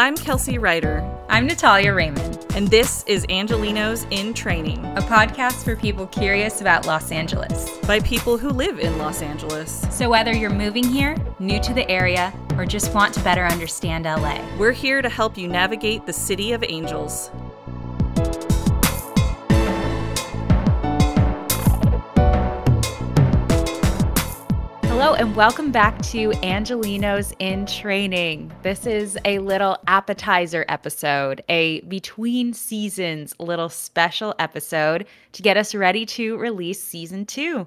I'm Kelsey Ryder. I'm Natalya Raymond. And this is Angelenos in Training, a podcast for people curious about Los Angeles by people who live in Los Angeles. So, whether you're moving here, new to the area, or just want to better understand LA, we're here to help you navigate the City of Angels. Hello, and welcome back to Angelenos in Training. This is a little appetizer episode, a between seasons little special episode to get us ready to release season two.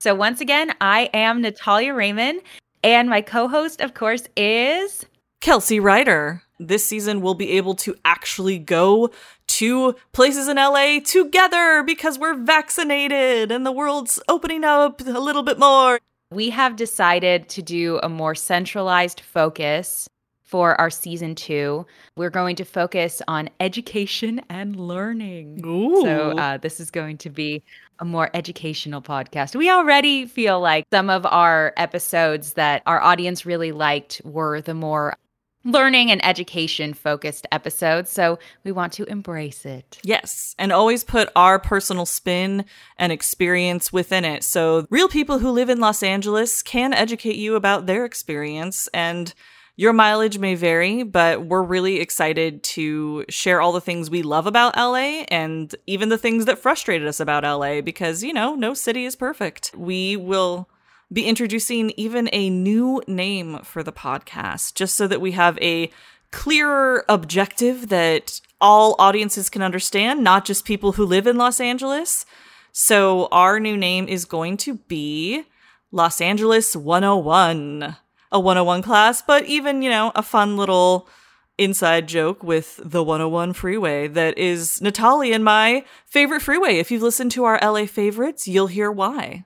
So, once again, I am Natalya Raymond, and my co host, of course, is Kelsey Ryder. This season, we'll be able to actually go to places in LA together because we're vaccinated and the world's opening up a little bit more we have decided to do a more centralized focus for our season two. We're going to focus on education and learning. Ooh. So, uh, this is going to be a more educational podcast. We already feel like some of our episodes that our audience really liked were the more learning and education focused episodes. So we want to embrace it. Yes. And always put our personal spin and experience within it. So real people who live in Los Angeles can educate you about their experience and your mileage may vary, but we're really excited to share all the things we love about LA and even the things that frustrated us about LA because, you know, no city is perfect. We will be introducing even a new name for the podcast, just so that we have a clearer objective that all audiences can understand, not just people who live in Los Angeles. So, our new name is going to be Los Angeles 101, a 101 class, but even, you know, a fun little inside joke with the 101 freeway that is Natalya and my favorite freeway. If you've listened to our LA favorites, you'll hear why.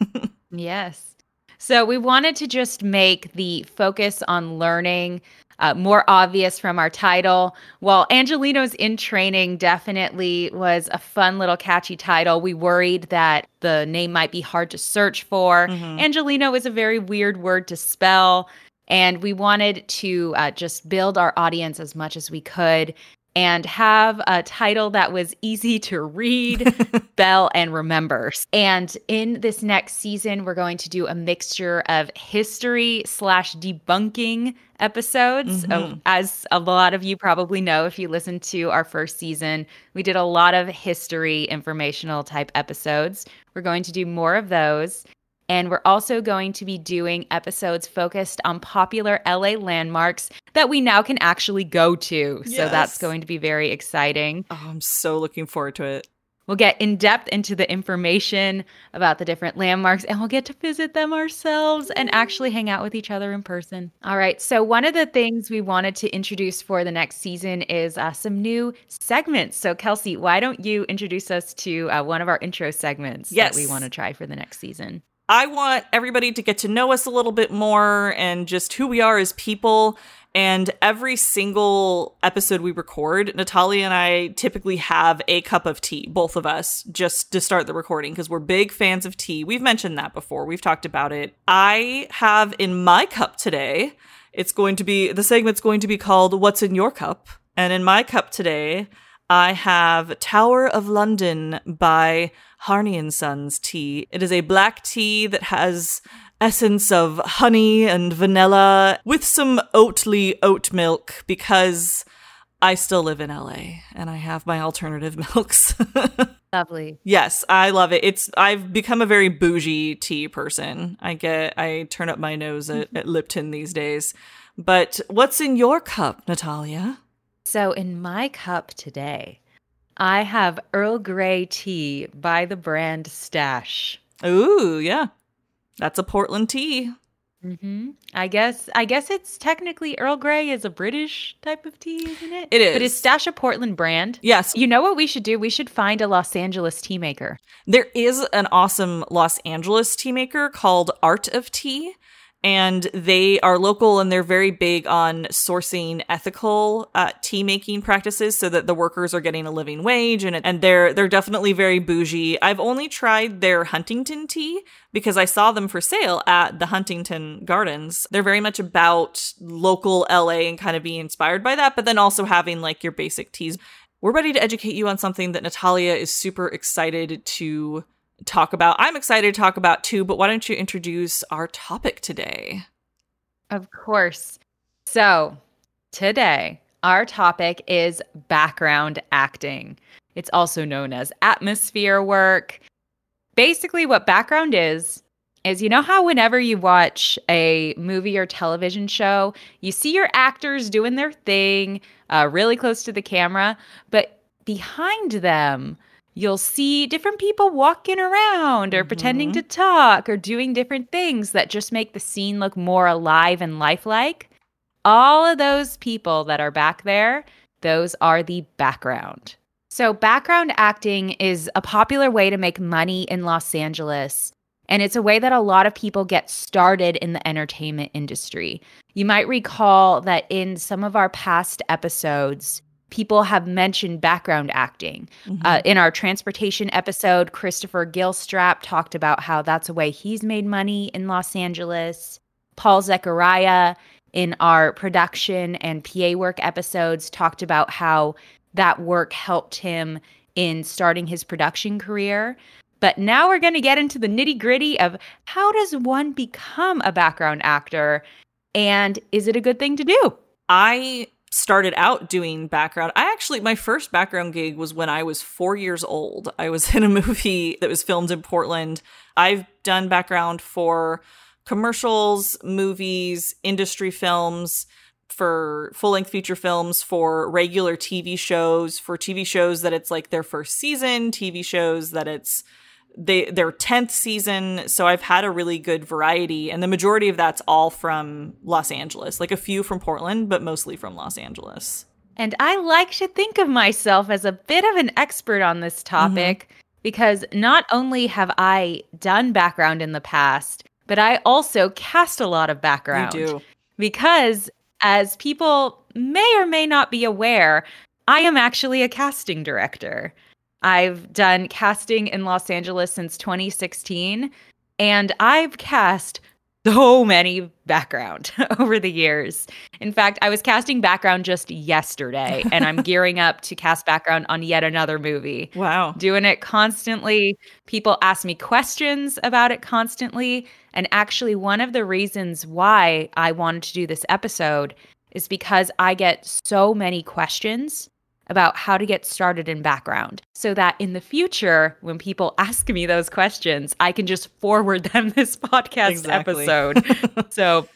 Yes. So we wanted to just make the focus on learning uh, more obvious from our title. While Angelenos in Training definitely was a fun little catchy title, we worried that the name might be hard to search for. Mm-hmm. Angeleno is a very weird word to spell. And we wanted to uh, just build our audience as much as we could and have a title that was easy to read, spell, and remember. And in this next season, we're going to do a mixture of history slash debunking episodes. Mm-hmm. as a lot of you probably know, if you listened to our first season, we did a lot of history informational type episodes. We're going to do more of those. And we're also going to be doing episodes focused on popular LA landmarks that we now can actually go to. Yes. So that's going to be very exciting. Oh, I'm so looking forward to it. We'll get in depth into the information about the different landmarks and we'll get to visit them ourselves and actually hang out with each other in person. All right. So, one of the things we wanted to introduce for the next season is uh, some new segments. So, Kelsey, why don't you introduce us to uh, one of our intro segments yes. that we want to try for the next season? I want everybody to get to know us a little bit more and just who we are as people. And every single episode we record, Natalya and I typically have a cup of tea, both of us, just to start the recording because we're big fans of tea. We've mentioned that before, we've talked about it. I have in my cup today, it's going to be the segment's going to be called What's in Your Cup? And in my cup today, I have Tower of London by Harney and Sons tea. It is a black tea that has essence of honey and vanilla with some oatly oat milk because I still live in LA and I have my alternative milks. Lovely. Yes, I love it. It's I've become a very bougie tea person. I get I turn up my nose at, at Lipton these days. But what's in your cup, Natalya? So in my cup today, I have Earl Grey tea by the brand Stash. Ooh, yeah. That's a Portland tea. Mm-hmm. I guess I guess it's technically Earl Grey is a British type of tea, isn't it? It is. But is Stash a Portland brand? Yes. You know what we should do? We should find a Los Angeles tea maker. There is an awesome Los Angeles tea maker called Art of Tea. And they are local and they're very big on sourcing ethical uh, tea making practices so that the workers are getting a living wage and and they're they're definitely very bougie. I've only tried their Huntington tea because I saw them for sale at the Huntington Gardens. They're very much about local LA and kind of being inspired by that, but then also having like your basic teas. We're ready to educate you on something that Natalya is super excited to talk about. I'm excited to talk about too, but why don't you introduce our topic today? Of course. So, today, our topic is background acting. It's also known as atmosphere work. Basically, what background is, is you know how whenever you watch a movie or television show, you see your actors doing their thing uh, really close to the camera, but behind them, you'll see different people walking around or mm-hmm. pretending to talk or doing different things that just make the scene look more alive and lifelike. All of those people that are back there, those are the background. So, background acting is a popular way to make money in Los Angeles. And it's a way that a lot of people get started in the entertainment industry. You might recall that in some of our past episodes, people have mentioned background acting. Mm-hmm. Uh, in our transportation episode, Christopher Gilstrap talked about how that's a way he's made money in Los Angeles. Paul Zechariah, in our production and PA work episodes, talked about how that work helped him in starting his production career. But now we're going to get into the nitty gritty of how does one become a background actor? And is it a good thing to do? I started out doing background. I actually, my first background gig was when I was four years old. I was in a movie that was filmed in Portland. I've done background for commercials, movies, industry films, for full length feature films, for regular TV shows, for TV shows that it's like their first season, TV shows that it's they their 10th season so i've had a really good variety and the majority of that's all from los angeles like a few from portland but mostly from los angeles and i like to think of myself as a bit of an expert on this topic mm-hmm. because not only have i done background in the past but i also cast a lot of background you do. because as people may or may not be aware i am actually a casting director I've done casting in Los Angeles since 2016, and I've cast so many background over the years. In fact, I was casting background just yesterday, and I'm gearing up to cast background on yet another movie. Wow. Doing it constantly. People ask me questions about it constantly. And actually, one of the reasons why I wanted to do this episode is because I get so many questions about how to get started in background so that in the future, when people ask me those questions, I can just forward them this podcast exactly. episode. so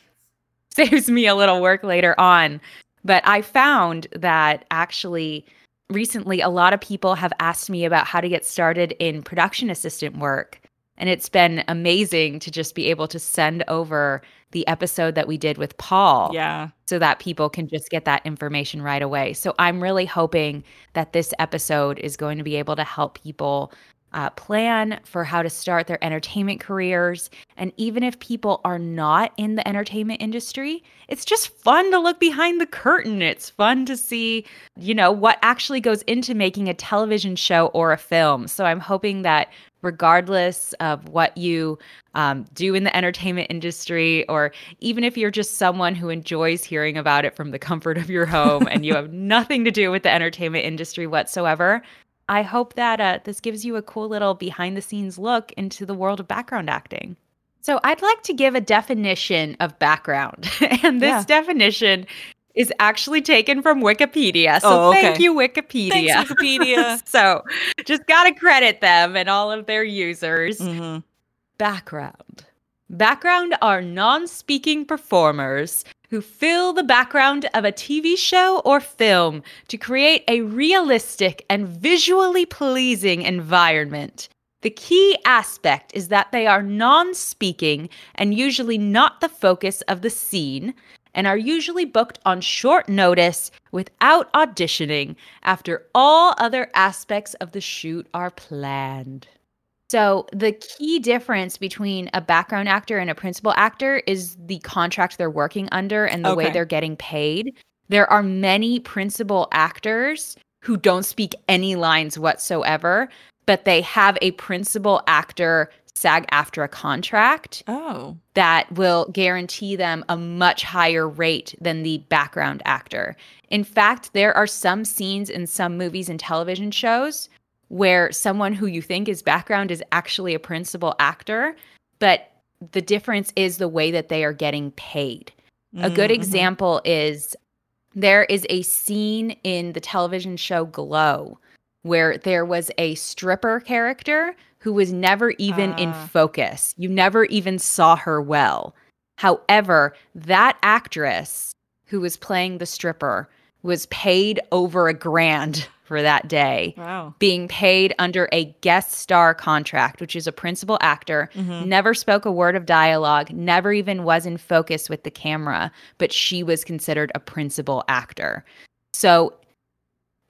saves me a little work later on. But I found that actually recently a lot of people have asked me about how to get started in production assistant work. And it's been amazing to just be able to send over the episode that we did with Paul. Yeah. So that people can just get that information right away. So I'm really hoping that this episode is going to be able to help people uh, plan for how to start their entertainment careers. And even if people are not in the entertainment industry, it's just fun to look behind the curtain. It's fun to see, you know, what actually goes into making a television show or a film. So I'm hoping that regardless of what you um, do in the entertainment industry, or even if you're just someone who enjoys hearing about it from the comfort of your home and you have nothing to do with the entertainment industry whatsoever. I hope that uh, this gives you a cool little behind the scenes look into the world of background acting. So, I'd like to give a definition of background. and this yeah. definition is actually taken from Wikipedia. So oh, okay. thank you, Wikipedia. Thanks, Wikipedia. so just got to credit them and all of their users. Mm-hmm. Background. Background are non speaking performers who fill the background of a TV show or film to create a realistic and visually pleasing environment. The key aspect is that they are non speaking and usually not the focus of the scene, and are usually booked on short notice without auditioning after all other aspects of the shoot are planned. So, the key difference between a background actor and a principal actor is the contract they're working under and the way they're getting paid. There are many principal actors who don't speak any lines whatsoever, but they have a principal actor SAG-AFTRA contract Oh. that will guarantee them a much higher rate than the background actor. In fact, there are some scenes in some movies and television shows where someone who you think is background is actually a principal actor, but the difference is the way that they are getting paid. A good Mhm. example is there is a scene in the television show Glow where there was a stripper character who was never even in Ah. focus. You never even saw her well. However, that actress who was playing the stripper was paid over a grand for that day, Wow. being paid under a guest star contract, which is a principal actor Mhm. never spoke a word of dialogue, never even was in focus with the camera, but she was considered a principal actor. So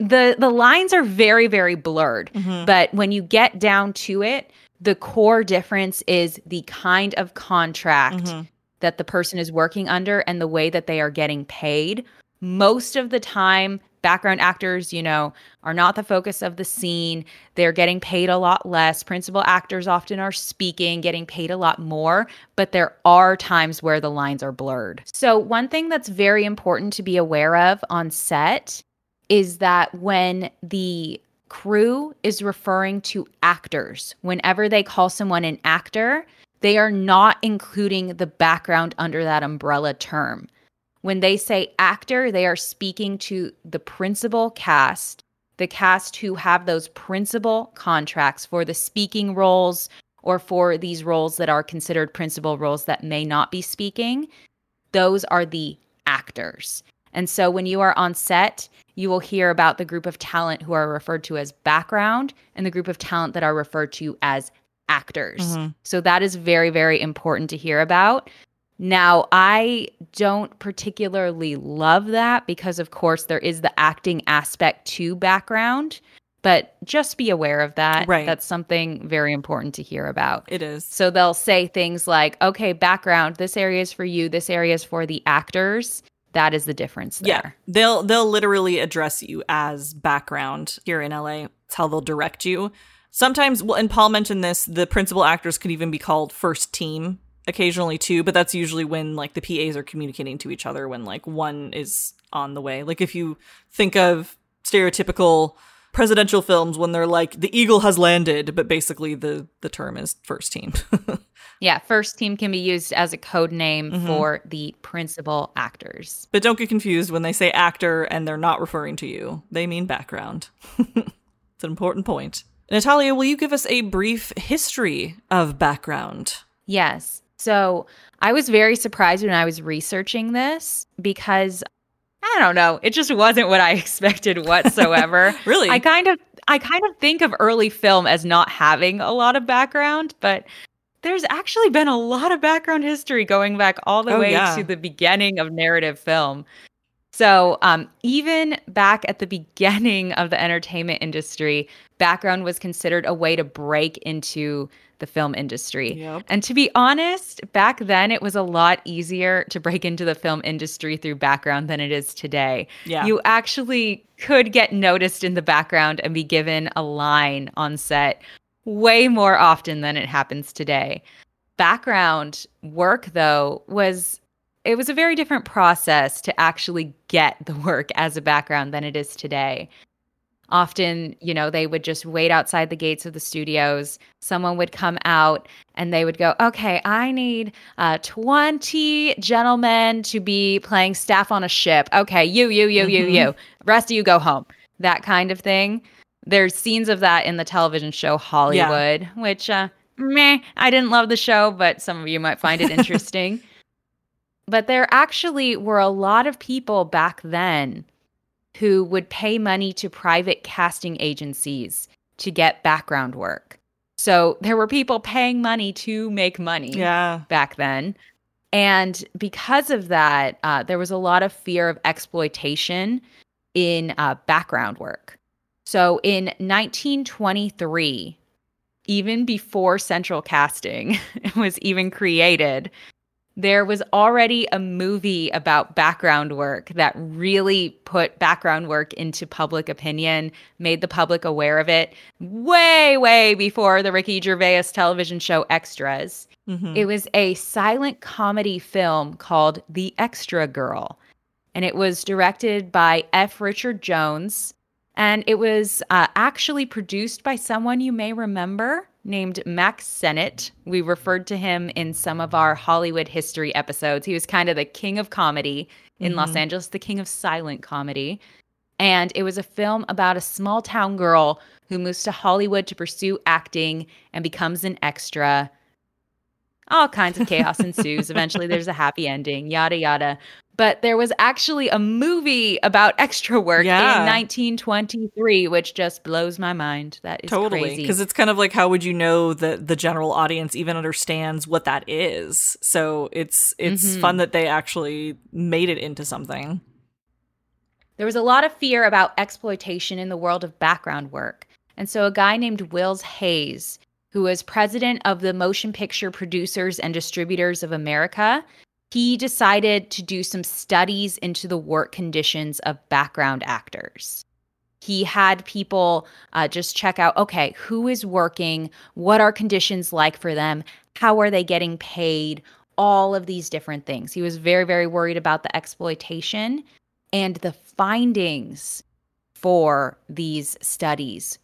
the the lines are very very blurred, Mhm. but when you get down to it, the core difference is the kind of contract Mhm. that the person is working under and the way that they are getting paid. Most of the time, background actors, you know, are not the focus of the scene. They're getting paid a lot less. Principal actors often are speaking, getting paid a lot more, but there are times where the lines are blurred. So, one thing that's very important to be aware of on set is that when the crew is referring to actors, whenever they call someone an actor, they are not including the background under that umbrella term. When they say actor, they are speaking to the principal cast, the cast who have those principal contracts for the speaking roles or for these roles that are considered principal roles that may not be speaking. Those are the actors. And so when you are on set, you will hear about the group of talent who are referred to as background and the group of talent that are referred to as actors. Mhm. So that is very, very important to hear about. Now, I don't particularly love that because, of course, there is the acting aspect to background, but just be aware of that. Right. That's something very important to hear about. It is. So they'll say things like, okay, background, this area is for you, this area is for the actors. That is the difference there. Yeah, they'll they'll literally address you as background here in LA. It's how they'll direct you. Sometimes, well, and Paul mentioned this. The principal actors could even be called first team occasionally too, but that's usually when like the PAs are communicating to each other when like one is on the way. Like if you think of stereotypical presidential films when they're like the eagle has landed, but basically the the term is first team. Yeah, first team can be used as a code name Mhm. for the principal actors. but don't get confused when they say actor and they're not referring to you. They mean background. it's an important point. Natalya, will you give us a brief history of background? Yes. So I was very surprised when I was researching this because I don't know, it just wasn't what I expected whatsoever. Really? I kind of I kind of think of early film as not having a lot of background, but there's actually been a lot of background history going back all the Oh, way yeah. to the beginning of narrative film. So, um, even back at the beginning of the entertainment industry, background was considered a way to break into the film industry. Yep. And to be honest, back then it was a lot easier to break into the film industry through background than it is today. Yeah. You actually could get noticed in the background and be given a line on set way more often than it happens today. Background work though was it was a very different process to actually get the work as a background than it is today. Often, you know, they would just wait outside the gates of the studios. Someone would come out and they would go, Okay, I need uh, 20 gentlemen to be playing staff on a ship. Okay, you, you, you, you, Mhm. you. Rest of you go home. That kind of thing. There's scenes of that in the television show Hollywood, which, uh, meh, I didn't love the show, but some of you might find it interesting. but there actually were a lot of people back then who would pay money to private casting agencies to get background work. So there were people paying money to make money Yeah. back then. And because of that, uh, there was a lot of fear of exploitation in uh, background work. So in 1923, even before central casting was even created, there was already a movie about background work that really put background work into public opinion, made the public aware of it way, way before the Ricky Gervais television show Extras. Mm-hmm. It was a silent comedy film called The Extra Girl, and it was directed by F. Richard Jones. And it was uh, actually produced by someone you may remember named Mack Sennett. We referred to him in some of our Hollywood history episodes. He was kind of the king of comedy in mm-hmm. Los Angeles, the king of silent comedy. And it was a film about a small town girl who moves to Hollywood to pursue acting and becomes an extra. All kinds of chaos ensues. Eventually, there's a happy ending, yada, yada but there was actually a movie about extra work yeah. in 1923 which just blows my mind. That is totally. because it's kind of like how would you know that the general audience even understands what that is? So it's it's mm-hmm. fun that they actually made it into something. There was a lot of fear about exploitation in the world of background work. And so a guy named Will Hays who was president of the motion picture producers and distributors of america he decided to do some studies into the work conditions of background actors. He had people uh, just check out okay, who is working? What are conditions like for them? How are they getting paid? All of these different things. He was very, very worried about the exploitation and the findings for these studies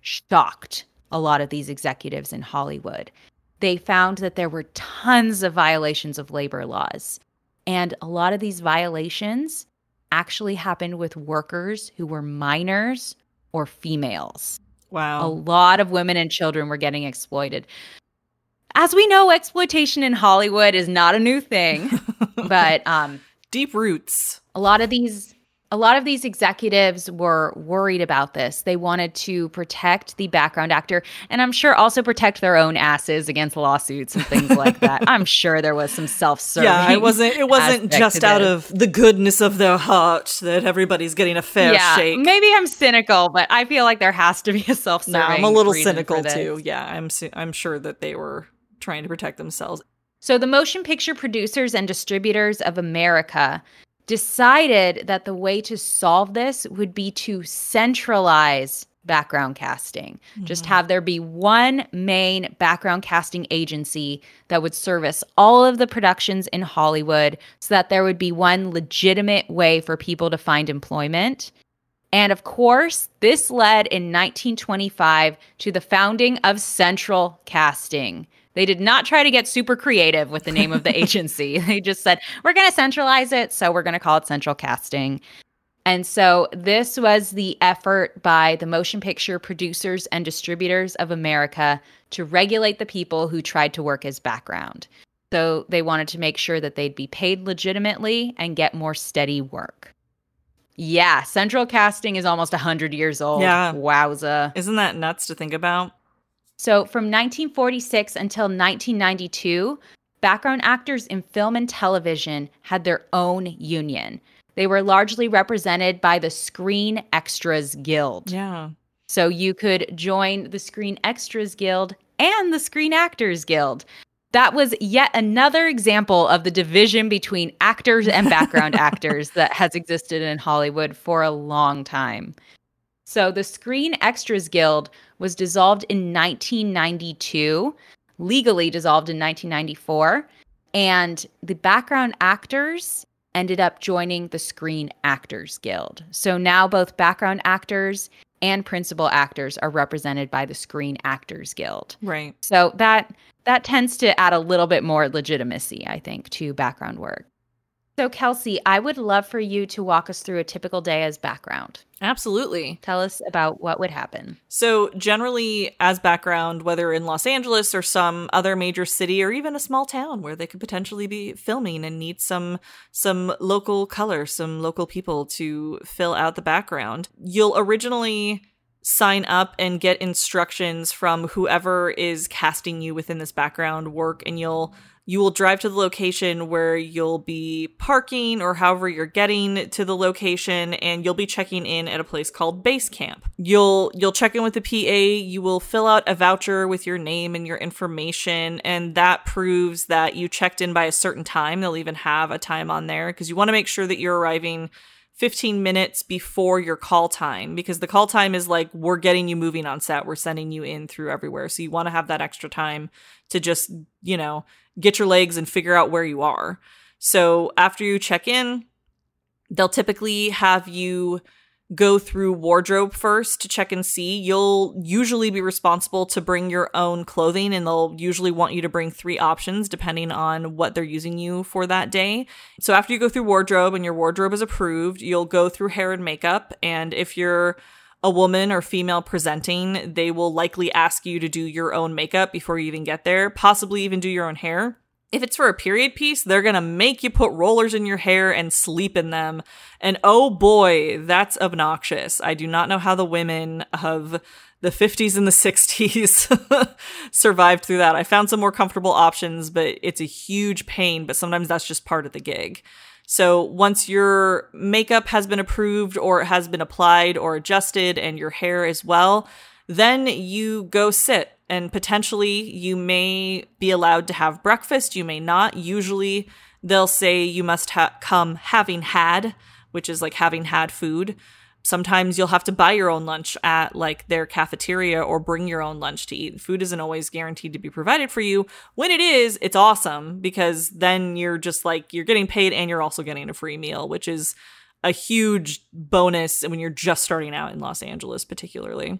shocked a lot of these executives in Hollywood they found that there were tons of violations of labor laws. And a lot of these violations actually happened with workers who were minors or females. Wow. A lot of women and children were getting exploited. As we know, exploitation in Hollywood is not a new thing, but um, deep roots. A lot of these a lot of these executives were worried about this. They wanted to protect the background actor and I'm sure also protect their own asses against lawsuits and things like that. I'm sure there was some self-serving. Yeah, it wasn't it wasn't just out of the goodness of their heart that everybody's getting a fair yeah, shake. Maybe I'm cynical, but I feel like there has to be a self-serving. No, I'm a little cynical too. Yeah, I'm I'm sure that they were trying to protect themselves. So, the Motion Picture Producers and Distributors of America decided that the way to solve this would be to centralize background casting. Mm-hmm. Just have there be one main background casting agency that would service all of the productions in Hollywood so that there would be one legitimate way for people to find employment. And of course, this led in 1925 to the founding of Central Casting, they did not try to get super creative with the name of the agency. They just said, we're going to centralize it. So we're going to call it Central Casting. And so this was the effort by the Motion Picture Producers and Distributors of America to regulate the people who tried to work as background. So they wanted to make sure that they'd be paid legitimately and get more steady work. Yeah, Central Casting is almost 100 years old. Yeah. Wowza. Isn't that nuts to think about? So from 1946 until 1992, background actors in film and television had their own union. They were largely represented by the Screen Extras Guild. Yeah. So you could join the Screen Extras Guild and the Screen Actors Guild. That was yet another example of the division between actors and background actors that has existed in Hollywood for a long time. So the Screen Extras Guild was dissolved in 1992, legally dissolved in 1994, and the background actors ended up joining the Screen Actors Guild. So now both background actors and principal actors are represented by the Screen Actors Guild. Right. So that that tends to add a little bit more legitimacy, I think, to background work. So, Kelsey, I would love for you to walk us through a typical day as background. Absolutely. Tell us about what would happen. So, generally, as background, whether in Los Angeles or some other major city or even a small town where they could potentially be filming and need some some local color, some local people to fill out the background, you'll originally sign up and get instructions from whoever is casting you within this background work and you'll you will drive to the location where you'll be parking or however you're getting to the location and you'll be checking in at a place called base camp. You'll you'll check in with the PA, you will fill out a voucher with your name and your information and that proves that you checked in by a certain time. They'll even have a time on there because you want to make sure that you're arriving 15 minutes before your call time because the call time is like we're getting you moving on set we're sending you in through everywhere so you want to have that extra time to just you know get your legs and figure out where you are so after you check in they'll typically have you go through wardrobe first to check and see. You'll usually be responsible to bring your own clothing, and they'll usually want you to bring three options depending on what they're using you for that day. So, after you go through wardrobe and your wardrobe is approved, you'll go through hair and makeup. And if you're a woman or female presenting, they will likely ask you to do your own makeup before you even get there, possibly even do your own hair. If it's for a period piece, they're gonna make you put rollers in your hair and sleep in them. And oh boy, that's obnoxious. I do not know how the women of the 50s and the 60s survived through that. I found some more comfortable options, but it's a huge pain, but sometimes that's just part of the gig. So once your makeup has been approved or it has been applied or adjusted and your hair as well, then you go sit and potentially you may be allowed to have breakfast, you may not. Usually they'll say you must ha- come having had, which is like having had food. Sometimes you'll have to buy your own lunch at like their cafeteria or bring your own lunch to eat. Food isn't always guaranteed to be provided for you. When it is, it's awesome because then you're just like you're getting paid and you're also getting a free meal, which is a huge bonus when you're just starting out in Los Angeles particularly.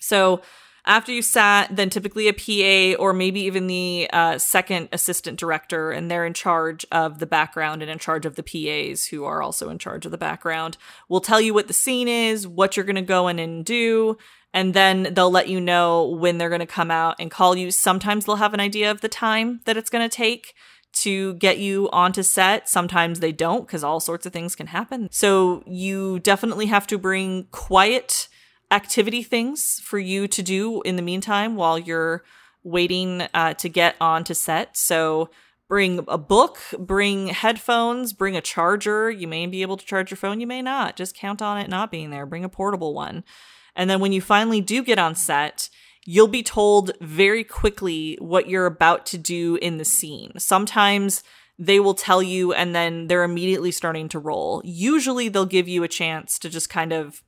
So, after you sat, then typically a PA or maybe even the uh, second assistant director, and they're in charge of the background and in charge of the PAs who are also in charge of the background, will tell you what the scene is, what you're going to go in and do, and then they'll let you know when they're going to come out and call you. Sometimes they'll have an idea of the time that it's going to take to get you onto set. Sometimes they don't because all sorts of things can happen. So you definitely have to bring quiet activity things for you to do in the meantime while you're waiting uh, to get on to set. So bring a book, bring headphones, bring a charger. You may be able to charge your phone, you may not. Just count on it not being there. Bring a portable one. And then when you finally do get on set, you'll be told very quickly what you're about to do in the scene. Sometimes they will tell you and then they're immediately starting to roll. Usually they'll give you a chance to just kind of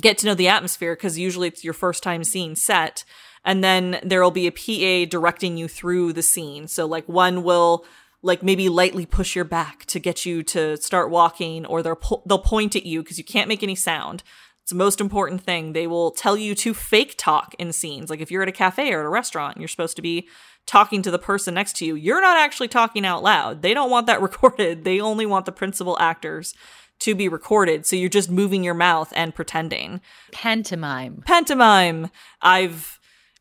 get to know the atmosphere because usually it's your first time seeing set and then there will be a PA directing you through the scene. So like one will like maybe lightly push your back to get you to start walking or they'll po- they'll point at you because you can't make any sound. It's the most important thing. They will tell you to fake talk in scenes. Like if you're at a cafe or at a restaurant you're supposed to be talking to the person next to you, you're not actually talking out loud. They don't want that recorded. They only want the principal actors to be recorded. So you're just moving your mouth and pretending. Pantomime. Pantomime. I've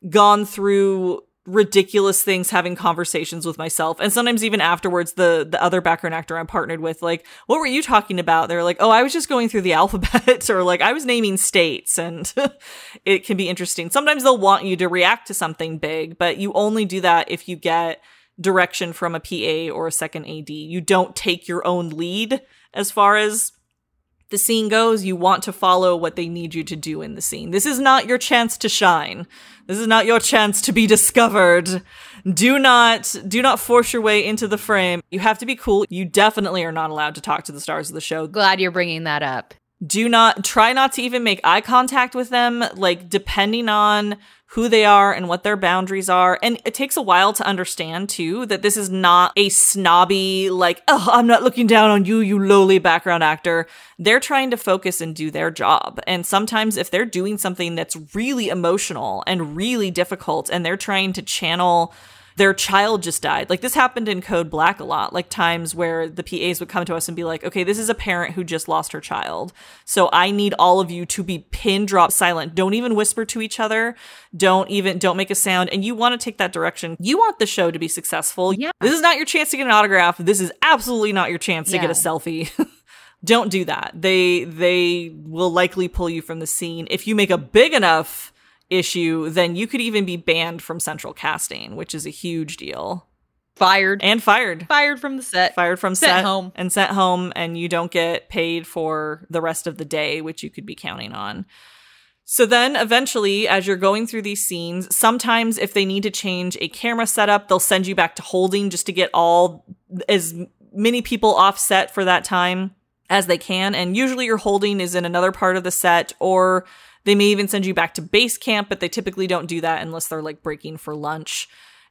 gone through ridiculous things having conversations with myself and sometimes even afterwards the the other background actor I'm partnered with like what were you talking about they're like oh I was just going through the alphabet or like I was naming states and it can be interesting sometimes they'll want you to react to something big but you only do that if you get direction from a PA or a second AD you don't take your own lead as far as the scene goes, you want to follow what they need you to do in the scene. This is not your chance to shine. This is not your chance to be discovered. Do not do not force your way into the frame. You have to be cool. You definitely are not allowed to talk to the stars of the show. Glad you're bringing that up. Do not try not to even make eye contact with them like depending on who they are and what their boundaries are. And it takes a while to understand too that this is not a snobby, like, oh, I'm not looking down on you, you lowly background actor. They're trying to focus and do their job. And sometimes if they're doing something that's really emotional and really difficult and they're trying to channel their child just died. Like this happened in Code Black a lot, like times where the PAs would come to us and be like, okay, this is a parent who just lost her child. So I need all of you to be pin drop silent. Don't even whisper to each other. Don't even, don't make a sound. And you want to take that direction. You want the show to be successful. Yeah. This is not your chance to get an autograph. This is absolutely not your chance to get a selfie. don't do that. They they will likely pull you from the scene. If you make a big enough issue, then you could even be banned from central casting, which is a huge deal. Fired. And fired. Fired from the set. Fired from Sent set home. and sent home and you don't get paid for the rest of the day, which you could be counting on. So then eventually, as you're going through these scenes, sometimes if they need to change a camera setup, they'll send you back to holding just to get all as many people offset for that time as they can. And usually your holding is in another part of the set, or they may even send you back to base camp, but they typically don't do that unless they're like breaking for lunch.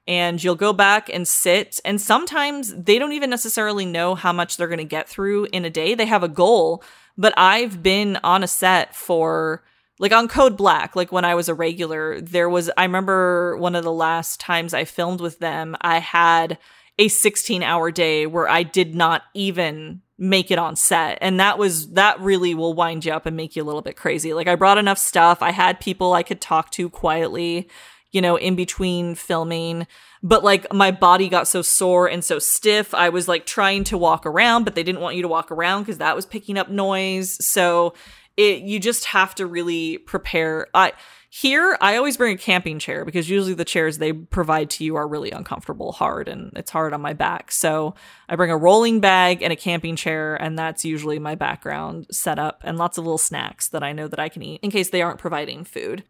And you'll go back and sit. And sometimes they don't even necessarily know how much they're going to get through in a day. They have a goal, but I've been on a set for like on Code Black, like when I was a regular, there was, I remember one of the last times I filmed with them, I had a 16 hour day where I did not even make it on set. And that was, that really will wind you up and make you a little bit crazy. Like I brought enough stuff. I had people I could talk to quietly, you know, in between filming. But like my body got so sore and so stiff. I was like trying to walk around, but they didn't want you to walk around because that was picking up noise. So it you just have to really prepare. I here I always bring a camping chair because usually the chairs they provide to you are really uncomfortable, hard, and it's hard on my back. So I bring a rolling bag and a camping chair, and that's usually my background setup, and lots of little snacks that I know that I can eat in case they aren't providing food.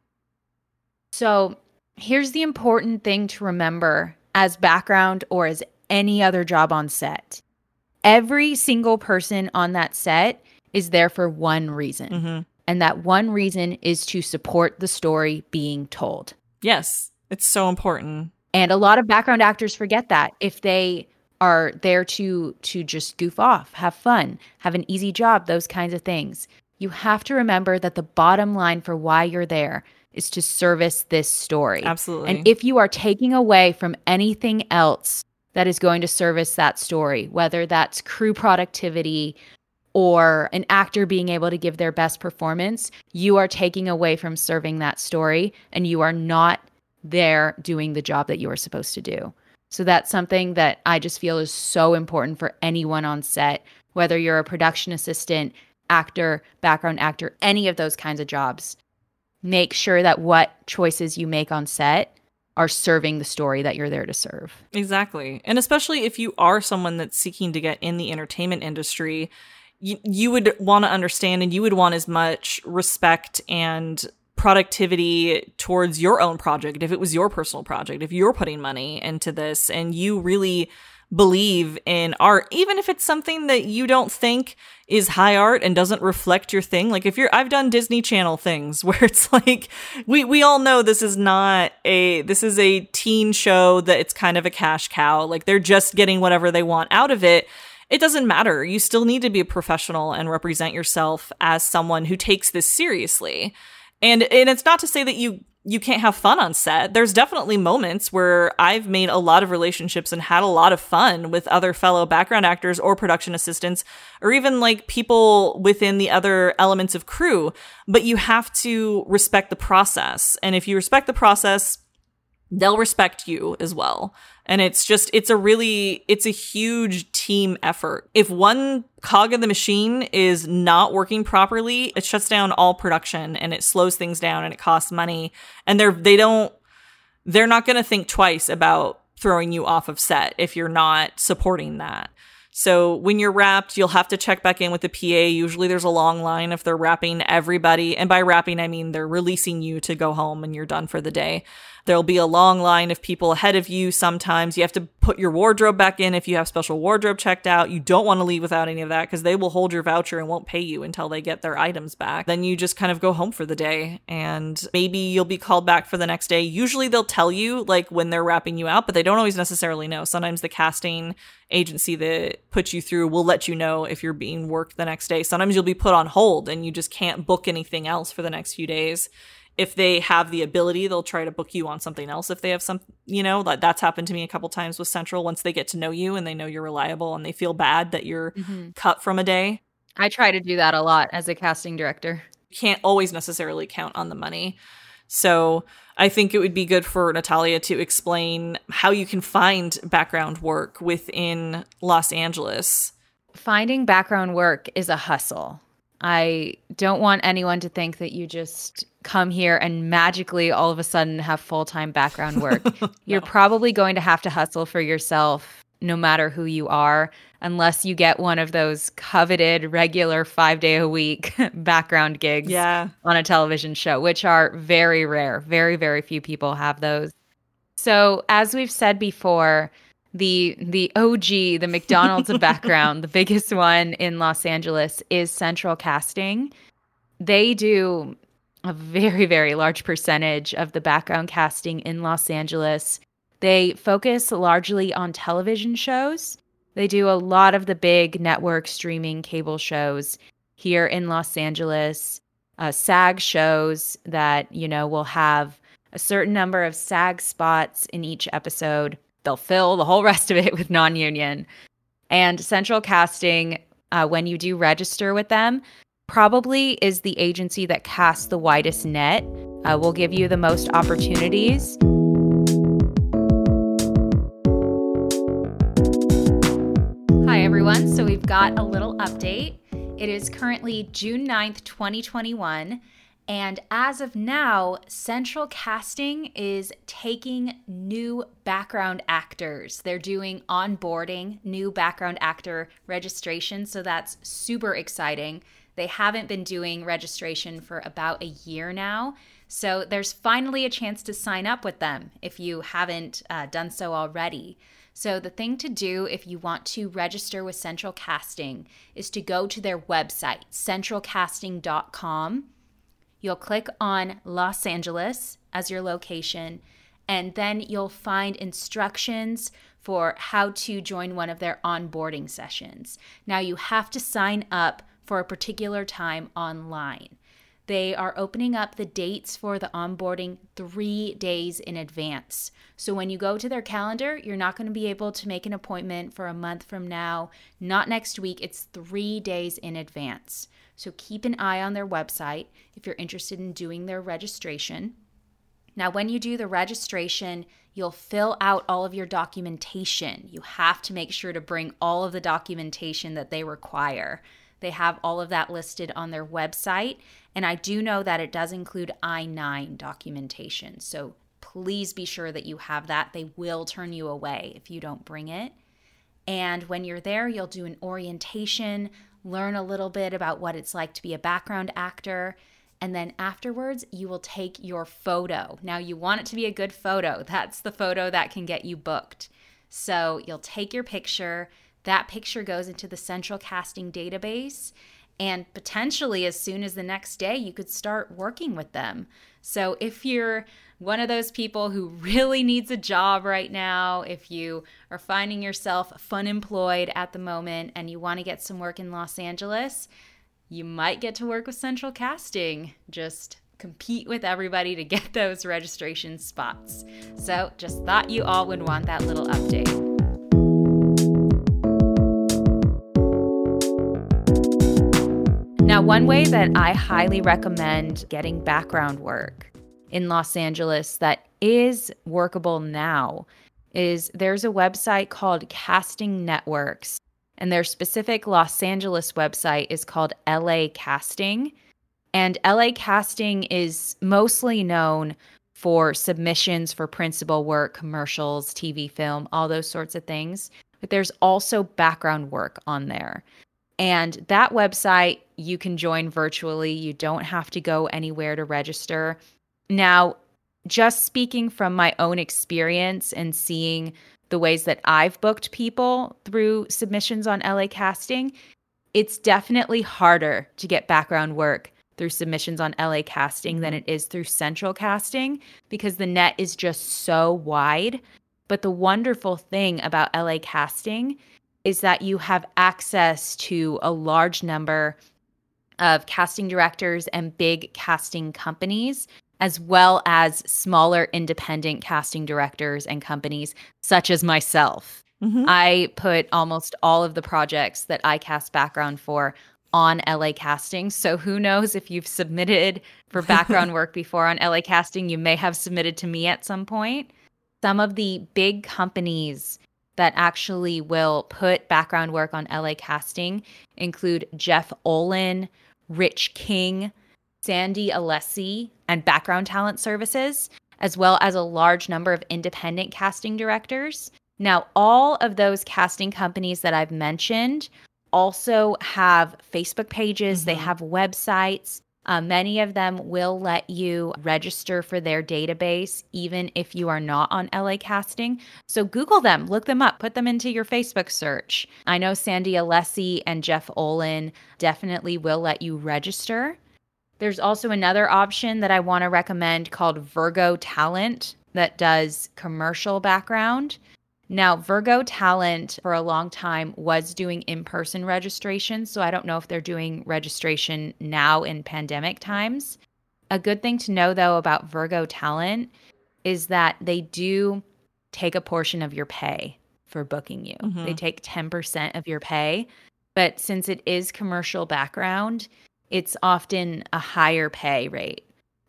So here's the important thing to remember as background or as any other job on set. Every single person on that set is there for one reason. Mm-hmm. And that one reason is to support the story being told. Yes, it's so important. And a lot of background actors forget that if they are there to to just goof off, have fun, have an easy job, those kinds of things. You have to remember that the bottom line for why you're there is to service this story. Absolutely. And if you are taking away from anything else that is going to service that story, whether that's crew productivity or an actor being able to give their best performance, you are taking away from serving that story and you are not there doing the job that you are supposed to do. So that's something that I just feel is so important for anyone on set, whether you're a production assistant, actor, background actor, any of those kinds of jobs. Make sure that what choices you make on set are serving the story that you're there to serve. Exactly. And especially if you are someone that's seeking to get in the entertainment industry, you, you would want to understand and you would want as much respect and productivity towards your own project if it was your personal project if you're putting money into this and you really believe in art even if it's something that you don't think is high art and doesn't reflect your thing. Like if you're I've done Disney Channel things where it's like we we all know this is not a this is a teen show that it's kind of a cash cow. Like they're just getting whatever they want out of it it doesn't matter. You still need to be a professional and represent yourself as someone who takes this seriously. And and it's not to say that you you can't have fun on set. There's definitely moments where I've made a lot of relationships and had a lot of fun with other fellow background actors or production assistants or even like people within the other elements of crew, but you have to respect the process. And if you respect the process, they'll respect you as well. And it's just, it's a really, it's a huge team effort. If one cog of the machine is not working properly, it shuts down all production and it slows things down and it costs money. And they're, they don't, they're not going to think twice about throwing you off of set if you're not supporting that. So when you're wrapped, you'll have to check back in with the PA. Usually there's a long line if they're wrapping everybody. And by wrapping, I mean they're releasing you to go home and you're done for the day. There'll be a long line of people ahead of you. Sometimes you have to put your wardrobe back in if you have special wardrobe checked out. You don't want to leave without any of that because they will hold your voucher and won't pay you until they get their items back. Then you just kind of go home for the day and maybe you'll be called back for the next day. Usually they'll tell you like when they're wrapping you out, but they don't always necessarily know. Sometimes the casting agency that puts you through will let you know if you're being worked the next day. Sometimes you'll be put on hold and you just can't book anything else for the next few days if they have the ability, they'll try to book you on something else if they have some, you know, like that's happened to me a couple times with Central once they get to know you and they know you're reliable and they feel bad that you're mm-hmm. cut from a day. I try to do that a lot as a casting director. You can't always necessarily count on the money. So I think it would be good for Natalya to explain how you can find background work within Los Angeles finding background work is a hustle. I don't want anyone to think that you just come here and magically all of a sudden have full time background work. no. You're probably going to have to hustle for yourself no matter who you are, unless you get one of those coveted regular five day a week background gigs yeah. on a television show, which are very rare. Very, very few people have those. So, as we've said before, the the OG, the McDonald's background, the biggest one in Los Angeles is Central Casting. They do a very, very large percentage of the background casting in Los Angeles. They focus largely on television shows. They do a lot of the big network streaming cable shows here in Los Angeles, uh, SAG shows that, you know, will have a certain number of SAG spots in each episode. They'll fill the whole rest of it with non union. And Central Casting, uh, when you do register with them, probably is the agency that casts the widest net, uh, will give you the most opportunities. Hi, everyone. So we've got a little update. It is currently June 9th, 2021. And as of now, Central Casting is taking new background actors. They're doing onboarding, new background actor registration. So that's super exciting. They haven't been doing registration for about a year now. So there's finally a chance to sign up with them if you haven't uh, done so already. So, the thing to do if you want to register with Central Casting is to go to their website, centralcasting.com. You'll click on Los Angeles as your location, and then you'll find instructions for how to join one of their onboarding sessions. Now, you have to sign up for a particular time online. They are opening up the dates for the onboarding three days in advance. So when you go to their calendar, you're not going to be able to make an appointment for a month from now, not next week. It's three days in advance. So keep an eye on their website if you're interested in doing their registration. Now, when you do the registration, you'll fill out all of your documentation. You have to make sure to bring all of the documentation that they require. They have all of that listed on their website. And I do know that it does include I 9 documentation. So please be sure that you have that. They will turn you away if you don't bring it. And when you're there, you'll do an orientation, learn a little bit about what it's like to be a background actor. And then afterwards, you will take your photo. Now, you want it to be a good photo. That's the photo that can get you booked. So you'll take your picture that picture goes into the central casting database. And potentially, as soon as the next day, you could start working with them. So, if you're one of those people who really needs a job right now, if you are finding yourself fun employed at the moment and you want to get some work in Los Angeles, you might get to work with Central Casting. Just compete with everybody to get those registration spots. So, just thought you all would want that little update. One way that I highly recommend getting background work in Los Angeles that is workable now is there's a website called Casting Networks, and their specific Los Angeles website is called LA Casting. And LA Casting is mostly known for submissions for principal work, commercials, TV, film, all those sorts of things. But there's also background work on there. And that website you can join virtually. You don't have to go anywhere to register. Now, just speaking from my own experience and seeing the ways that I've booked people through submissions on LA Casting, it's definitely harder to get background work through submissions on LA Casting than mm-hmm. it is through Central Casting because the net is just so wide. But the wonderful thing about LA Casting is that you have access to a large number of casting directors and big casting companies, as well as smaller independent casting directors and companies, such as myself. Mm-hmm. I put almost all of the projects that I cast background for on LA Casting. So who knows if you've submitted for background work before on LA Casting, you may have submitted to me at some point. Some of the big companies that actually will put background work on LA casting include Jeff Olan, Rich King, Sandy Alessi, and Background Talent Services, as well as a large number of independent casting directors. Now, all of those casting companies that I've mentioned also have Facebook pages, mm-hmm. they have websites. Uh, many of them will let you register for their database, even if you are not on LA Casting. So Google them, look them up, put them into your Facebook search. I know Sandy Alessi and Jeff Olan definitely will let you register. There's also another option that I want to recommend called Virgo Talent that does commercial background. Now, Virgo Talent for a long time was doing in person registration. So I don't know if they're doing registration now in pandemic times. A good thing to know, though, about Virgo Talent is that they do take a portion of your pay for booking you. Mm-hmm. They take 10% of your pay. But since it is commercial background, it's often a higher pay rate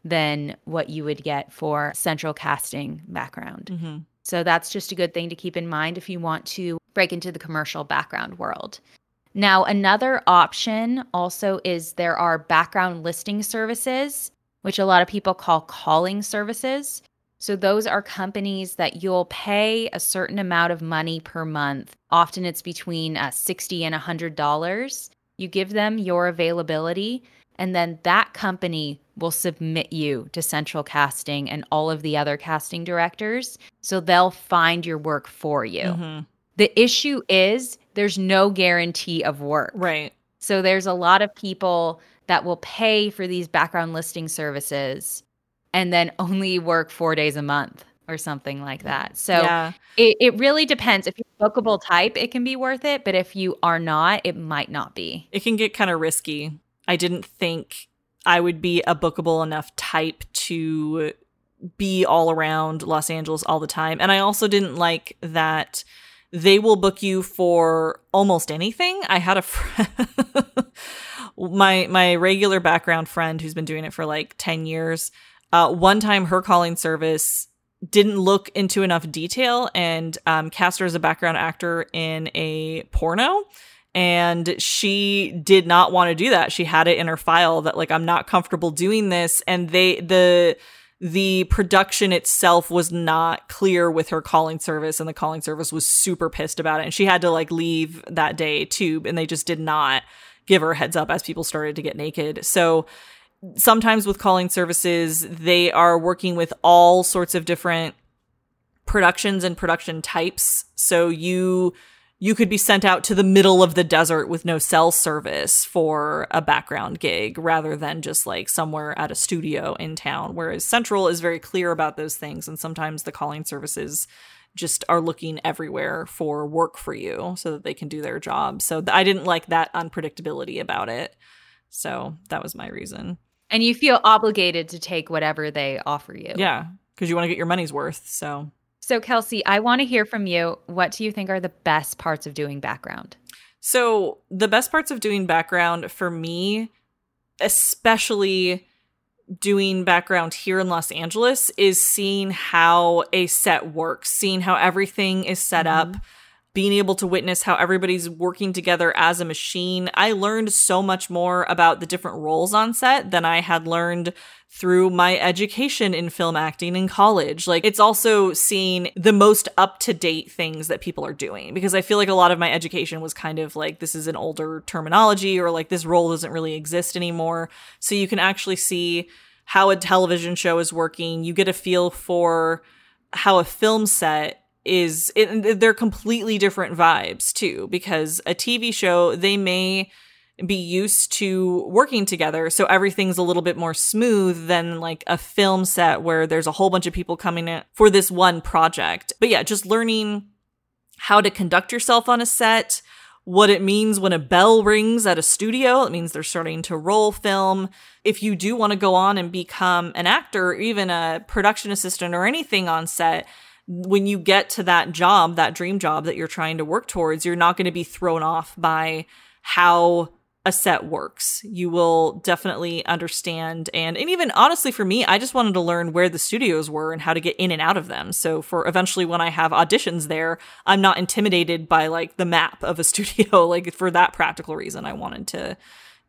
than what you would get for central casting background. Mm-hmm. So that's just a good thing to keep in mind if you want to break into the commercial background world. Now, another option also is there are background listing services, which a lot of people call calling services. So, those are companies that you'll pay a certain amount of money per month. Often it's between uh, 60 and $100. You give them your availability, and then that company will submit you to central casting and all of the other casting directors. So they'll find your work for you. Mm-hmm. The issue is there's no guarantee of work. Right. So there's a lot of people that will pay for these background listing services and then only work four days a month or something like that. So yeah. it, it really depends. If you're bookable type, it can be worth it. But if you are not, it might not be. It can get kind of risky. I didn't think I would be a bookable enough type to be all around Los Angeles all the time. And I also didn't like that they will book you for almost anything. I had a friend my my regular background friend who's been doing it for like 10 years. Uh, one time her calling service didn't look into enough detail and um, cast her as a background actor in a porno and she did not want to do that. She had it in her file that like i'm not comfortable doing this. And they the the production itself was not clear with her calling service and the calling service was super pissed about it. And she had to like leave that day too and they just did not give her heads up as people started to get naked. So sometimes with calling services they are working with all sorts of different productions and production types. So you you could be sent out to the middle of the desert with no cell service for a background gig rather than just like somewhere at a studio in town. Whereas Central is very clear about those things, and sometimes the calling services just are looking everywhere for work for you so that they can do their job. So I didn't like that unpredictability about it. So that was my reason. And you feel obligated to take whatever they offer you. Yeah, because you want to get your money's worth. So so, Kelsey, I want to hear from you. What do you think are the best parts of doing background? So, the best parts of doing background for me, especially doing background here in Los Angeles, is seeing how a set works, seeing how everything is set mm-hmm. up being able to witness how everybody's working together as a machine. I learned so much more about the different roles on set than I had learned through my education in film acting in college. Like it's also seeing the most up to date things that people are doing because I feel like a lot of my education was kind of like this is an older terminology or like this role doesn't really exist anymore. So you can actually see how a television show is working. You get a feel for how a film set is it, they're completely different vibes too because a TV show they may be used to working together so everything's a little bit more smooth than like a film set where there's a whole bunch of people coming in for this one project. But yeah just learning how to conduct yourself on a set what it means when a bell rings at a studio it means they're starting to roll film. If you do want to go on and become an actor or even a production assistant or anything on set when you get to that job, that dream job that you're trying to work towards, you're not going to be thrown off by how a set works. You will definitely understand and and even honestly for me, I just wanted to learn where the studios were and how to get in and out of them. So for eventually when I have auditions there, I'm not intimidated by like the map of a studio like for that practical reason I wanted to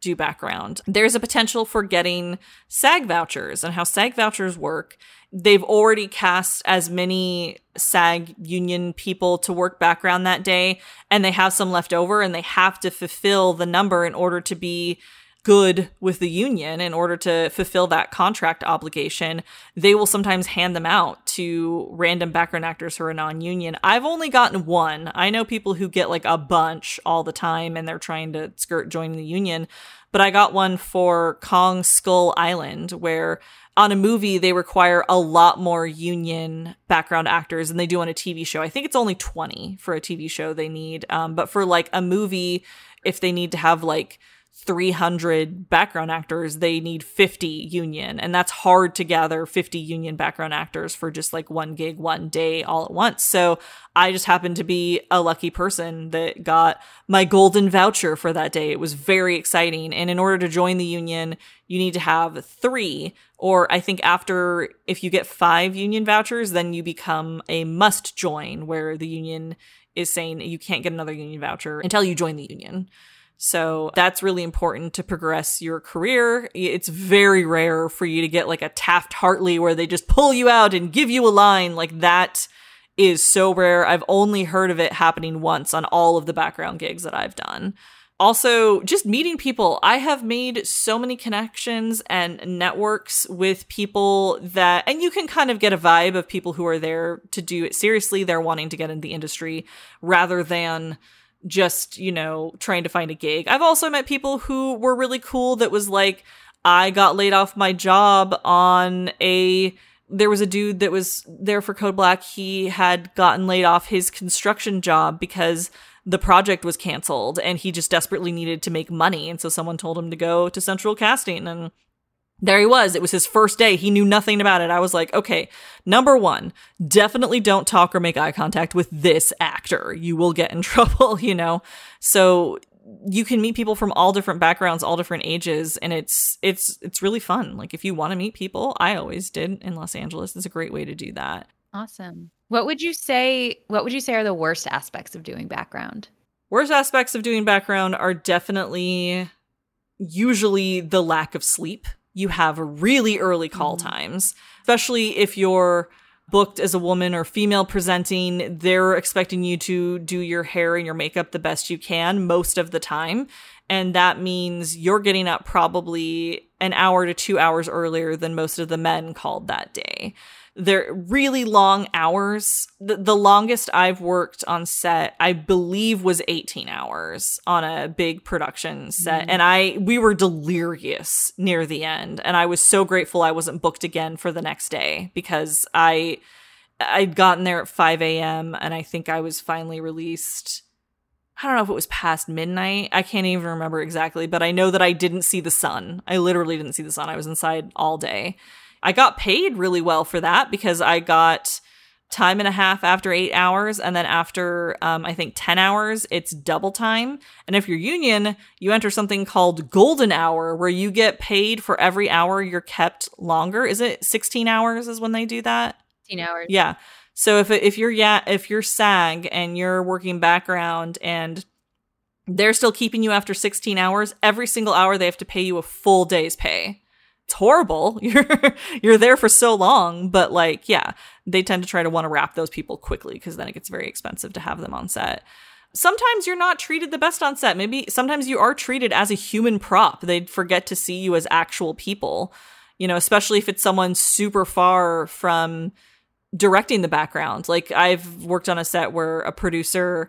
do background. There's a potential for getting SAG vouchers and how SAG vouchers work. They've already cast as many SAG union people to work background that day, and they have some left over, and they have to fulfill the number in order to be good with the union in order to fulfill that contract obligation, they will sometimes hand them out to random background actors who are non union. I've only gotten one. I know people who get like a bunch all the time and they're trying to skirt joining the union. But I got one for Kong Skull Island where on a movie they require a lot more union background actors than they do on a TV show. I think it's only 20 for a TV show they need. Um, but for like a movie, if they need to have like 300 background actors, they need 50 union. And that's hard to gather 50 union background actors for just like one gig, one day all at once. So I just happened to be a lucky person that got my golden voucher for that day. It was very exciting. And in order to join the union, you need to have three, or I think after, if you get five union vouchers, then you become a must join, where the union is saying you can't get another union voucher until you join the union. So that's really important to progress your career. It's very rare for you to get like a Taft Hartley where they just pull you out and give you a line. Like that is so rare. I've only heard of it happening once on all of the background gigs that I've done. Also, just meeting people. I have made so many connections and networks with people that, and you can kind of get a vibe of people who are there to do it seriously. They're wanting to get in the industry rather than just, you know, trying to find a gig. I've also met people who were really cool that was like, I got laid off my job on a there was a dude that was there for Code Black. He had gotten laid off his construction job because the project was canceled and he just desperately needed to make money. And so someone told him to go to Central Casting and there he was. It was his first day. He knew nothing about it. I was like, okay, number one, definitely don't talk or make eye contact with this actor. You will get in trouble, you know? So you can meet people from all different backgrounds, all different ages, and it's it's it's really fun. Like if you want to meet people, I always did in Los Angeles. It's a great way to do that. Awesome. What would you say what would you say are the worst aspects of doing background? Worst aspects of doing background are definitely usually the lack of sleep you have really early call mm-hmm. times, especially if you're booked as a woman or female presenting. They're expecting you to do your hair and your makeup the best you can most of the time. And that means you're getting up probably an hour to two hours earlier than most of the men called that day they're really long hours. The, the longest I've worked on set, I believe, was 18 hours on a big production set. Mm. And I, we were delirious near the end. And I was so grateful I wasn't booked again for the next day because I, I'd gotten there at 5 a.m. and I think I was finally released. I don't know if it was past midnight. I can't even remember exactly, but I know that I didn't see the sun. I literally didn't see the sun. I was inside all day. I got paid really well for that because I got time and a half after eight hours. And then after, um, I think 10 hours, it's double time. And if you're union, you enter something called golden hour where you get paid for every hour you're kept longer. Is it 16 hours is when they do that? 16 hours. Yeah. So if, if you're, yeah, if you're SAG and you're working background and they're still keeping you after 16 hours, every single hour they have to pay you a full day's pay it's horrible. You're you're there for so long, but like, yeah, they tend to try to want to wrap those people quickly because then it gets very expensive to have them on set. Sometimes you're not treated the best on set. Maybe sometimes you are treated as a human prop. They forget to see you as actual people. You know, especially if it's someone super far from directing the background. Like I've worked on a set where a producer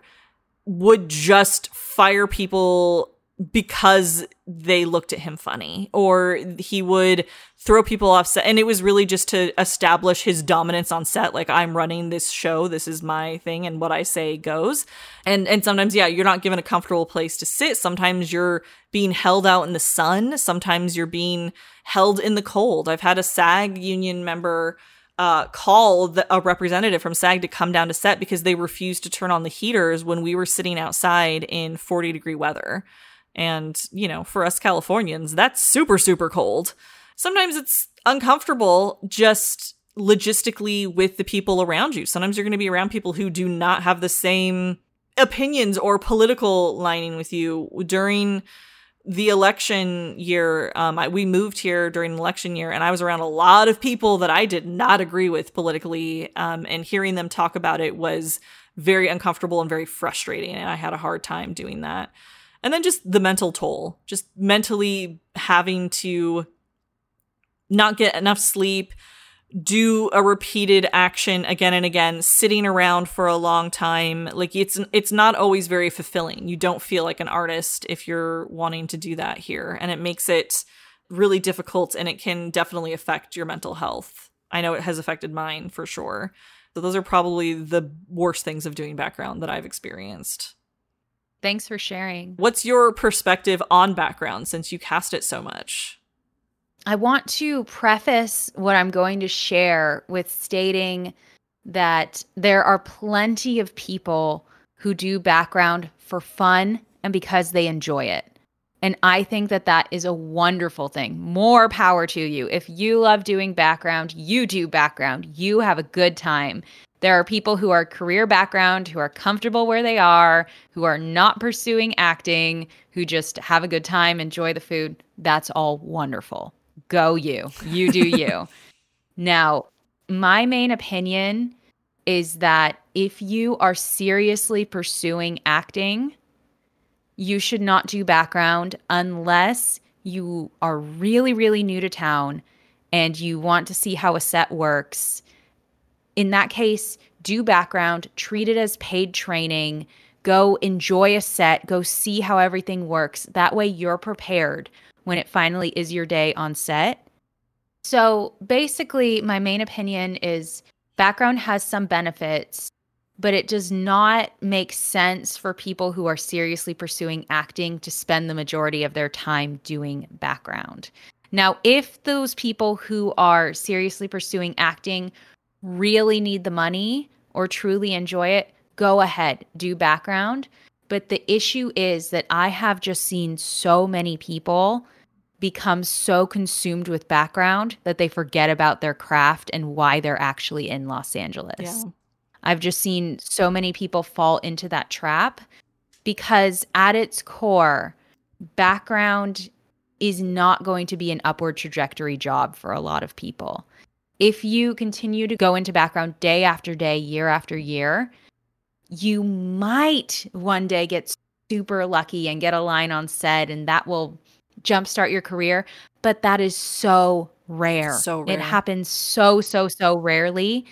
would just fire people because they looked at him funny or he would throw people off set. And it was really just to establish his dominance on set. Like i'm running this show this is my thing and what i say goes. And and sometimes yeah you're not given a comfortable place to sit. Sometimes you're being held out in the sun. Sometimes you're being held in the cold. I've had a sag union member uh, call the, a representative from SAG to come down to set because they refused to turn on the heaters when we were sitting outside in 40 degree weather And, you know, for us Californians, that's super, super cold. Sometimes it's uncomfortable just logistically with the people around you. Sometimes you're going to be around people who do not have the same opinions or political lining with you during the election year um, I, we moved here during election year and i was around a lot of people that i did not agree with politically um, and hearing them talk about it was very uncomfortable and very frustrating and i had a hard time doing that and then just the mental toll just mentally having to not get enough sleep do a repeated action again and again sitting around for a long time. Like it's it's not always very fulfilling. You don't feel like an artist if you're wanting to do that here. And it makes it really difficult and it can definitely affect your mental health. I know it has affected mine for sure. So those are probably the worst things of doing background that i've experienced thanks for sharing what's your perspective on background since you cast it so much I want to preface what I'm going to share with stating that there are plenty of people who do background for fun and because they enjoy it. And I think that that is a wonderful thing. More power to you. If you love doing background, you do background, you have a good time. There are people who are career background, who are comfortable where they are, who are not pursuing acting, who just have a good time, enjoy the food. That's all wonderful go you. You do you. now, my main opinion is that if you are seriously pursuing acting, you should not do background unless you are really, really new to town and you want to see how a set works. In that case, do background, treat it as paid training, go enjoy a set, go see how everything works. That way, you're prepared when it finally is your day on set. So basically, my main opinion is background has some benefits, but it does not make sense for people who are seriously pursuing acting to spend the majority of their time doing background. Now, if those people who are seriously pursuing acting really need the money or truly enjoy it, go ahead, do background. But the issue is that I have just seen so many people become so consumed with background that they forget about their craft and why they're actually in Los Angeles. Yeah. I've just seen so many people fall into that trap because at its core, background is not going to be an upward trajectory job for a lot of people. If you continue to go into background day after day, year after year, you might one day get super lucky and get a line on set and that will jumpstart your career, but that is so rare. So rare. It happens so, so, so rarely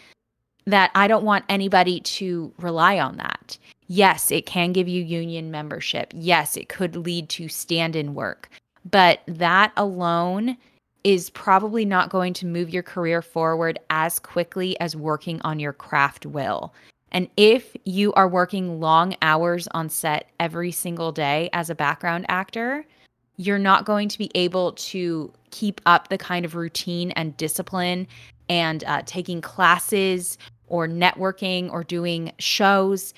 that I don't want anybody to rely on that. Yes, it can give you union membership. Yes, it could lead to stand in work. But that alone is probably not going to move your career forward as quickly as working on your craft will. And if you are working long hours on set every single day as a background actor, you're not going to be able to keep up the kind of routine and discipline and uh, taking classes or networking or doing shows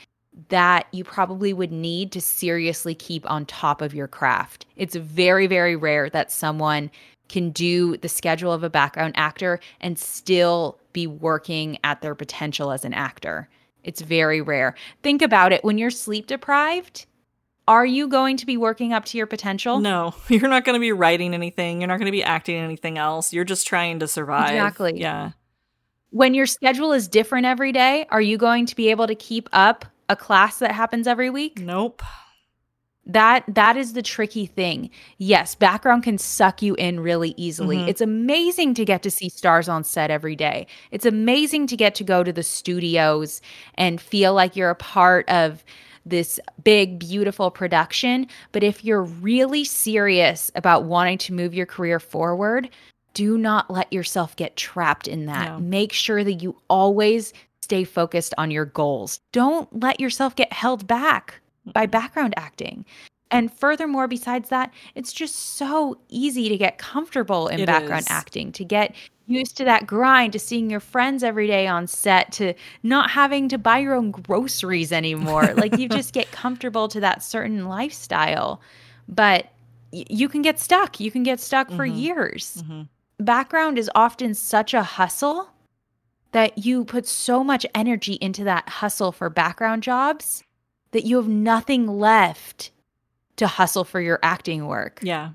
that you probably would need to seriously keep on top of your craft. It's very, very rare that someone can do the schedule of a background actor and still be working at their potential as an actor. It's very rare. Think about it when you're sleep deprived. Are you going to be working up to your potential? No, you're not going to be writing anything. You're not going to be acting anything else. You're just trying to survive. Exactly. Yeah. When your schedule is different every day, are you going to be able to keep up a class that happens every week? Nope. That that is the tricky thing. Yes, background can suck you in really easily. Mm-hmm. It's amazing to get to see stars on set every day. It's amazing to get to go to the studios and feel like you're a part of this big, beautiful production. But if you're really serious about wanting to move your career forward, do not let yourself get trapped in that. No. Make sure that you always stay focused on your goals. Don't let yourself get held back by background acting. And furthermore, besides that, it's just so easy to get comfortable in it background is. acting, to get used to that grind, to seeing your friends every day on set, to not having to buy your own groceries anymore. like you just get comfortable to that certain lifestyle. but y- you can get stuck. You can get stuck for Mhm. years. Mhm. Background is often such a hustle that you put so much energy into that hustle for background jobs that you have nothing left to hustle for your acting work. Yeah.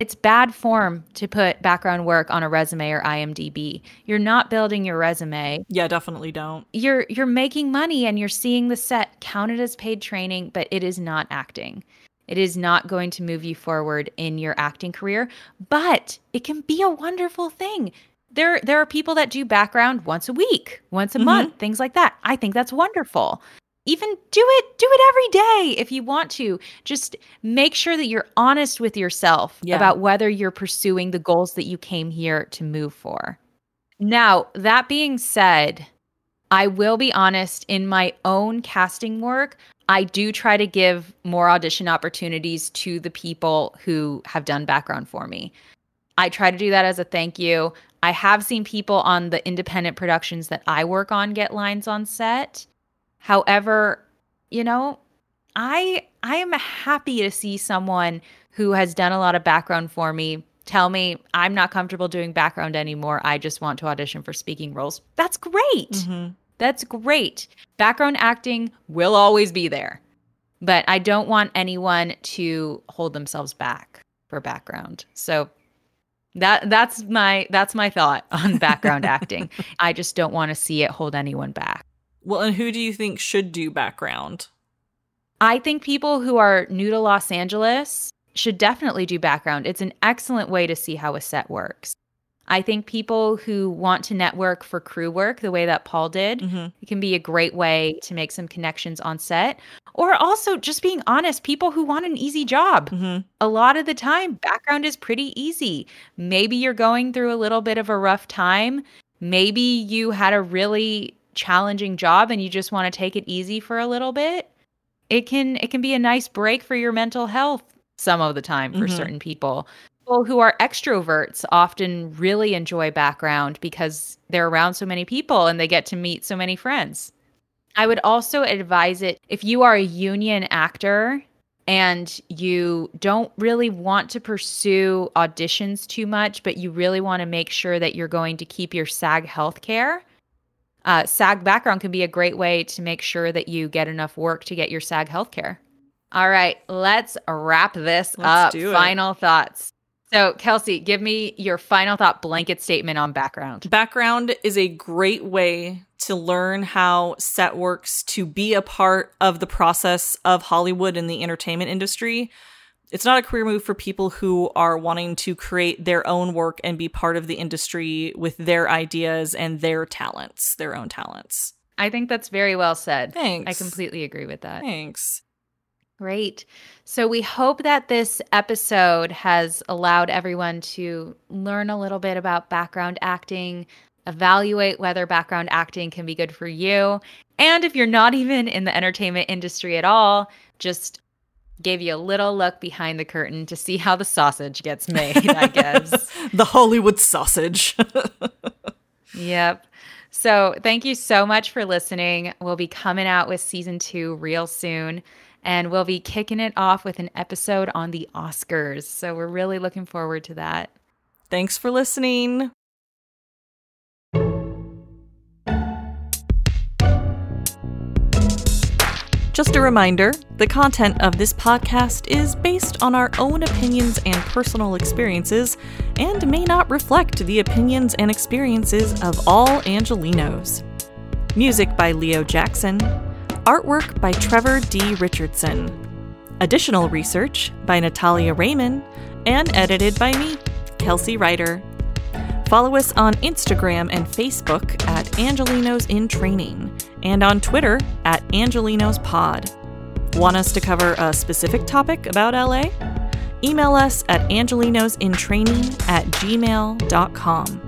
It's bad form to put background work on a resume or IMDb. You're not building your resume. Yeah, definitely don't. You're you're making money and you're seeing the set counted as paid training, but it is not acting. It is not going to move you forward in your acting career, but it can be a wonderful thing. There there are people that do background once a week, once a Mhm. month, things like that. I think that's wonderful. Even do it do it every day if you want to. Just make sure that you're honest with yourself Yeah. about whether you're pursuing the goals that you came here to move for. Now, that being said, I will be honest, in my own casting work, I do try to give more audition opportunities to the people who have done background for me. I try to do that as a thank you. I have seen people on the independent productions that I work on get lines on set. However, you know, I I am happy to see someone who has done a lot of background for me tell me I'm not comfortable doing background anymore. I just want to audition for speaking roles. That's great. Mhm. That's great. Background acting will always be there. But I don't want anyone to hold themselves back for background. So that that's my that's my thought on background acting. I just don't want to see it hold anyone back. Well, and who do you think should do background? I think people who are new to Los Angeles should definitely do background. It's an excellent way to see how a set works. I think people who want to network for crew work the way that Paul did, Mhm. it can be a great way to make some connections on set. Or also, just being honest, people who want an easy job. Mhm. A lot of the time, background is pretty easy. Maybe you're going through a little bit of a rough time. Maybe you had a really challenging job and you just want to take it easy for a little bit. It can it can be a nice break for your mental health some of the time for Mhm. certain people. People who are extroverts often really enjoy background because they're around so many people and they get to meet so many friends. I would also advise it if you are a union actor and you don't really want to pursue auditions too much, but you really want to make sure that you're going to keep your SAG health care. Uh, SAG background can be a great way to make sure that you get enough work to get your SAG health care. All right, let's wrap this Let's up. do it. Final thoughts. So, Kelsey, give me your final thought blanket statement on background. Background is a great way to learn how set works to be a part of the process of Hollywood and the entertainment industry. It's not a career move for people who are wanting to create their own work and be part of the industry with their ideas and their talents, their own talents. I think that's very well said. Thanks. I completely agree with that. Thanks. Great. So we hope that this episode has allowed everyone to learn a little bit about background acting, evaluate whether background acting can be good for you. And if you're not even in the entertainment industry at all, just gave you a little look behind the curtain to see how the sausage gets made, I guess. the Hollywood sausage. Yep. So thank you so much for listening. We'll be coming out with season two real soon. And we'll be kicking it off with an episode on the Oscars. So we're really looking forward to that. Thanks for listening. Just a reminder the content of this podcast is based on our own opinions and personal experiences and may not reflect the opinions and experiences of all Angelenos. Music by Leo Jackson, artwork by Trevor D. Richardson, additional research by Natalya Raymond, and edited by me, Kelsey Ryder. Follow us on Instagram and Facebook at Angelenos in Training and on Twitter at Angelenos Pod. Want us to cover a specific topic about LA? Email us at angelinosintraining at gmail.com.